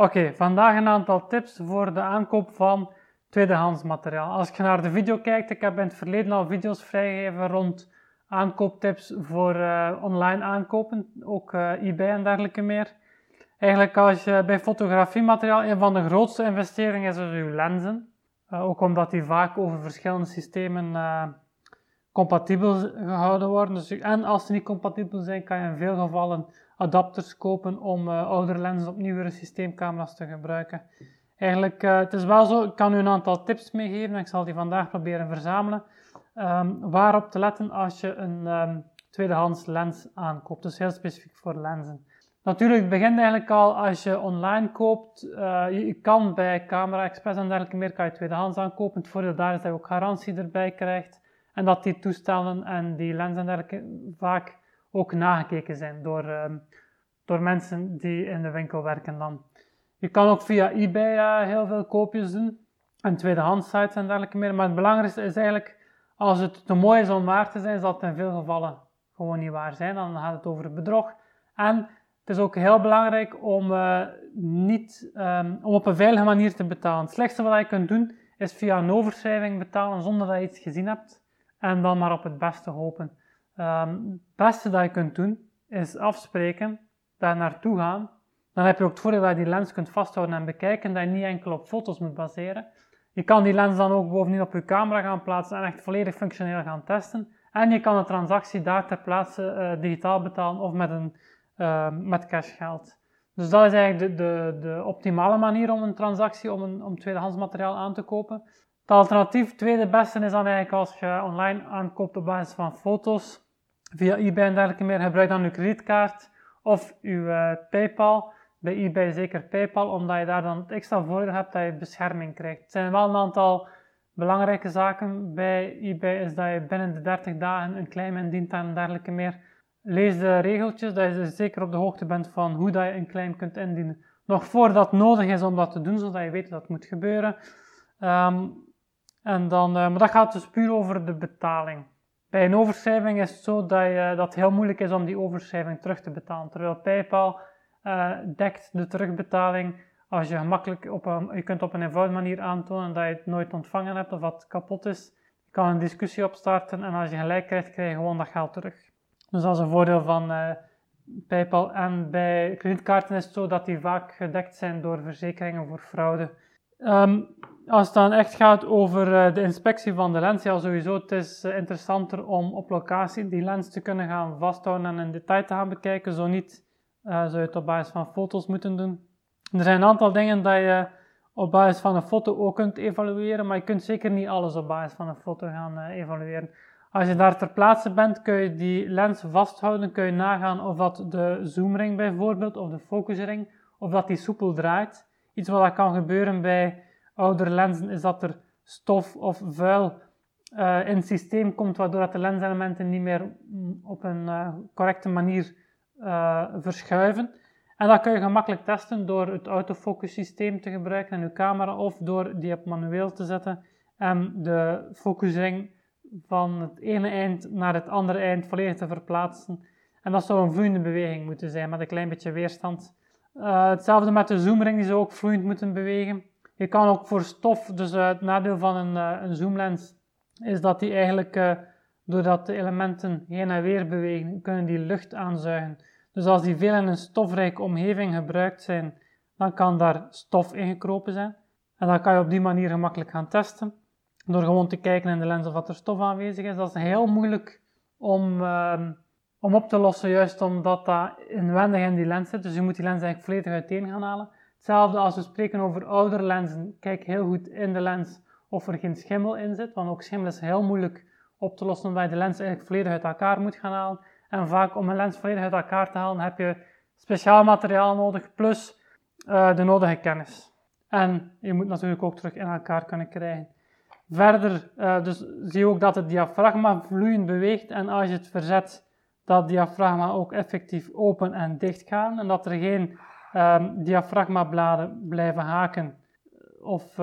Oké, vandaag een aantal tips voor de aankoop van tweedehands materiaal. Als je naar de video kijkt, ik heb in het verleden al video's vrijgegeven rond aankooptips voor uh, online aankopen, ook uh, eBay en dergelijke meer. Eigenlijk als je bij fotografiemateriaal, een van de grootste investeringen is dus je lenzen. Uh, ook omdat die vaak over verschillende systemen compatibel gehouden worden. Dus, en als ze niet compatibel zijn, kan je in veel gevallen adapters kopen om uh, oudere lenzen op nieuwere systeemcamera's te gebruiken. Eigenlijk, uh, het is wel zo, ik kan u een aantal tips meegeven en ik zal die vandaag proberen verzamelen. Um, waarop te letten als je een um, tweedehands lens aankoopt, dus heel specifiek voor lenzen. Natuurlijk, het begint eigenlijk al als je online koopt. Uh, je kan bij Camera Express en dergelijke meer kan je tweedehands aankopen. Het voordeel daar is dat je ook garantie erbij krijgt. En dat die toestellen en die lenzen en dergelijke vaak ook nagekeken zijn door, uh, door mensen die in de winkel werken dan. Je kan ook via eBay uh, heel veel koopjes doen en tweedehands sites en dergelijke meer. Maar het belangrijkste is eigenlijk, als het te mooi is om waar te zijn, zal het in veel gevallen gewoon niet waar zijn. Dan gaat het over bedrog. En het is ook heel belangrijk om, uh, niet, um, om op een veilige manier te betalen. Het slechtste wat je kunt doen is via een overschrijving betalen zonder dat je iets gezien hebt. En dan maar op het beste hopen. Um, het beste dat je kunt doen is afspreken, daar naartoe gaan. Dan heb je ook het voordeel dat je die lens kunt vasthouden en bekijken, dat je niet enkel op foto's moet baseren. Je kan die lens dan ook bovendien op je camera gaan plaatsen en echt volledig functioneel gaan testen. En je kan de transactie daar ter plaatse uh, digitaal betalen of met, een, uh, met cashgeld. Dus dat is eigenlijk de, de, de, optimale manier om een transactie, om, een, om tweedehands materiaal aan te kopen. Het alternatief, tweede beste, is dan eigenlijk als je online aankoopt op basis van foto's via eBay en dergelijke meer, gebruik dan uw kredietkaart of uw uh, PayPal. Bij eBay zeker PayPal, omdat je daar dan het extra voordeel hebt dat je bescherming krijgt. Het zijn wel een aantal belangrijke zaken bij eBay, is dat je binnen de 30 dagen een claim indient en dergelijke meer. Lees de regeltjes, dat je zeker op de hoogte bent van hoe dat je een claim kunt indienen. Nog voordat het nodig is om dat te doen, zodat je weet dat het moet gebeuren. Um, en dan, uh, maar dat gaat dus puur over de betaling. Bij een overschrijving is het zo dat, je, dat het heel moeilijk is om die overschrijving terug te betalen. Terwijl PayPal uh, dekt de terugbetaling als je gemakkelijk op een, je kunt op een eenvoudige manier aantonen dat je het nooit ontvangen hebt of dat kapot is. Je kan een discussie opstarten en als je gelijk krijgt, krijg je gewoon dat geld terug. Dus dat is een voordeel van PayPal. En bij kredietkaarten is het zo dat die vaak gedekt zijn door verzekeringen voor fraude. Um, als het dan echt gaat over uh, de inspectie van de lens, ja sowieso, het is uh, interessanter om op locatie die lens te kunnen gaan vasthouden en in detail te gaan bekijken. Zo niet, uh, zou je het op basis van foto's moeten doen. Er zijn een aantal dingen dat je op basis van een foto ook kunt evalueren, maar je kunt zeker niet alles op basis van een foto gaan evalueren. Als je daar ter plaatse bent, kun je die lens vasthouden, kun je nagaan of dat de zoomring bijvoorbeeld, of de focusring, of dat die soepel draait. Iets wat kan gebeuren bij oudere lenzen is dat er stof of vuil uh, in het systeem komt, waardoor dat de lenselementen niet meer mm, op een uh, correcte manier uh, verschuiven. En dat kun je gemakkelijk testen door het autofocus systeem te gebruiken in je camera of door die op manueel te zetten en de focusring van het ene eind naar het andere eind volledig te verplaatsen. En dat zou een vloeiende beweging moeten zijn met een klein beetje weerstand. hetzelfde met de zoomring, die zou ook vloeiend moeten bewegen. Je kan ook voor stof, dus uh, het nadeel van een, uh, een zoomlens is dat die eigenlijk, uh, doordat de elementen heen en weer bewegen, kunnen die lucht aanzuigen. Dus als die veel in een stofrijke omgeving gebruikt zijn, dan kan daar stof ingekropen zijn. En dan kan je op die manier gemakkelijk gaan testen. Door gewoon te kijken in de lens of er stof aanwezig is. Dat is heel moeilijk om, ehm, om op te lossen, juist omdat dat inwendig in die lens zit. Dus je moet die lens eigenlijk volledig uiteen gaan halen. Hetzelfde als we spreken over oudere lenzen. Kijk heel goed in de lens of er geen schimmel in zit, want ook schimmel is heel moeilijk op te lossen omdat je de lens eigenlijk volledig uit elkaar moet gaan halen. En vaak om een lens volledig uit elkaar te halen heb je speciaal materiaal nodig plus uh, de nodige kennis. En je moet natuurlijk ook terug in elkaar kunnen krijgen. Verder uh, dus zie je ook dat het diafragma vloeiend beweegt en als je het verzet, dat diafragma ook effectief open en dicht gaan en dat er geen um, diafragmabladen blijven haken of,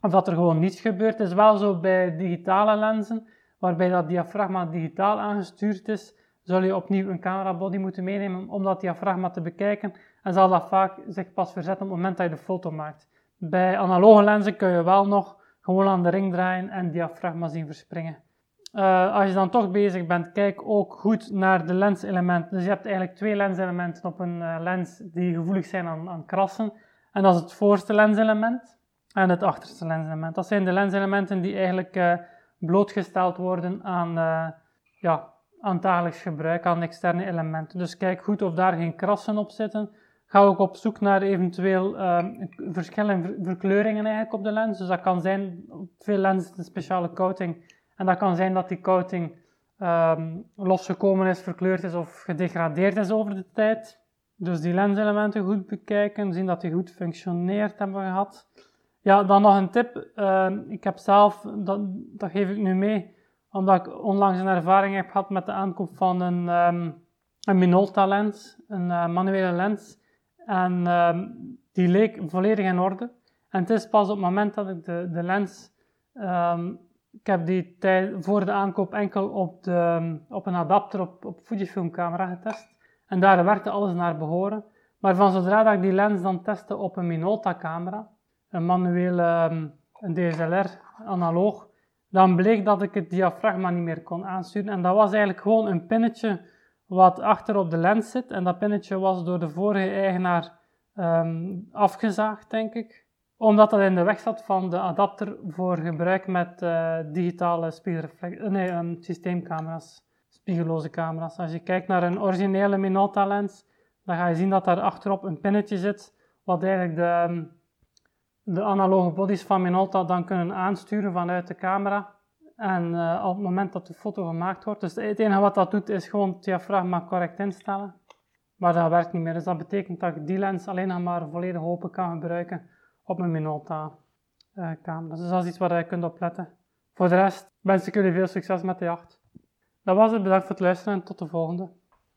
of dat er gewoon niets gebeurt. Het is wel zo bij digitale lenzen, waarbij dat diafragma digitaal aangestuurd is, zul je opnieuw een camerabody moeten meenemen om dat diafragma te bekijken. en zal dat vaak zich pas verzetten op het moment dat je de foto maakt. Bij analoge lenzen kun je wel nog gewoon aan de ring draaien en diafragma zien verspringen. Uh, als je dan toch bezig bent, kijk ook goed naar de lenselementen. Dus je hebt eigenlijk twee lenselementen op een uh, lens die gevoelig zijn aan, aan krassen. En dat is het voorste lenselement en het achterste lenselement. Dat zijn de lenselementen die eigenlijk uh, blootgesteld worden aan, ja, aan dagelijks gebruik, aan externe elementen. Dus kijk goed of daar geen krassen op zitten. Ga ook op zoek naar eventueel verschillende verkleuringen eigenlijk op de lens. Dus dat kan zijn, op veel lenzen een speciale coating en dat kan zijn dat die coating um, losgekomen is, verkleurd is of gedegradeerd is over de tijd. Dus die lenselementen goed bekijken, zien dat die goed functioneert hebben we gehad. Ja, dan nog een tip. Uh, ik heb zelf, dat, geef ik nu mee, omdat ik onlangs een ervaring heb gehad met de aankoop van een, um, een Minolta lens, een uh, manuele lens. En die leek volledig in orde. En het is pas op het moment dat ik de, de lens ik heb die tijd voor de aankoop enkel op, de, op een adapter op, op Fujifilm camera getest. En daar werkte alles naar behoren. Maar van zodra dat ik die lens dan testte op een Minolta camera, een manuele um, een DSLR analoog, dan bleek dat ik het diafragma niet meer kon aansturen. En dat was eigenlijk gewoon een pinnetje wat achter op de lens zit. En dat pinnetje was door de vorige eigenaar um, afgezaagd, denk ik omdat dat in de weg zat van de adapter voor gebruik met uh, digitale eh, nee, um, systeemcamera's, spiegelloze camera's. Als je kijkt naar een originele Minolta lens, dan ga je zien dat daar achterop een pinnetje zit, wat eigenlijk de, ehm, de analoge bodies van Minolta dan kunnen aansturen vanuit de camera. En uh, op het moment dat de foto gemaakt wordt, dus het enige wat dat doet is gewoon het diafragma correct instellen. Maar dat werkt niet meer, dus dat betekent dat ik die lens alleen nog maar volledig open kan gebruiken op mijn Minolta camera. Dus dat is iets waar je kunt op letten. Voor de rest wens ik jullie veel succes met de jacht. Dat was het, bedankt voor het luisteren en tot de volgende.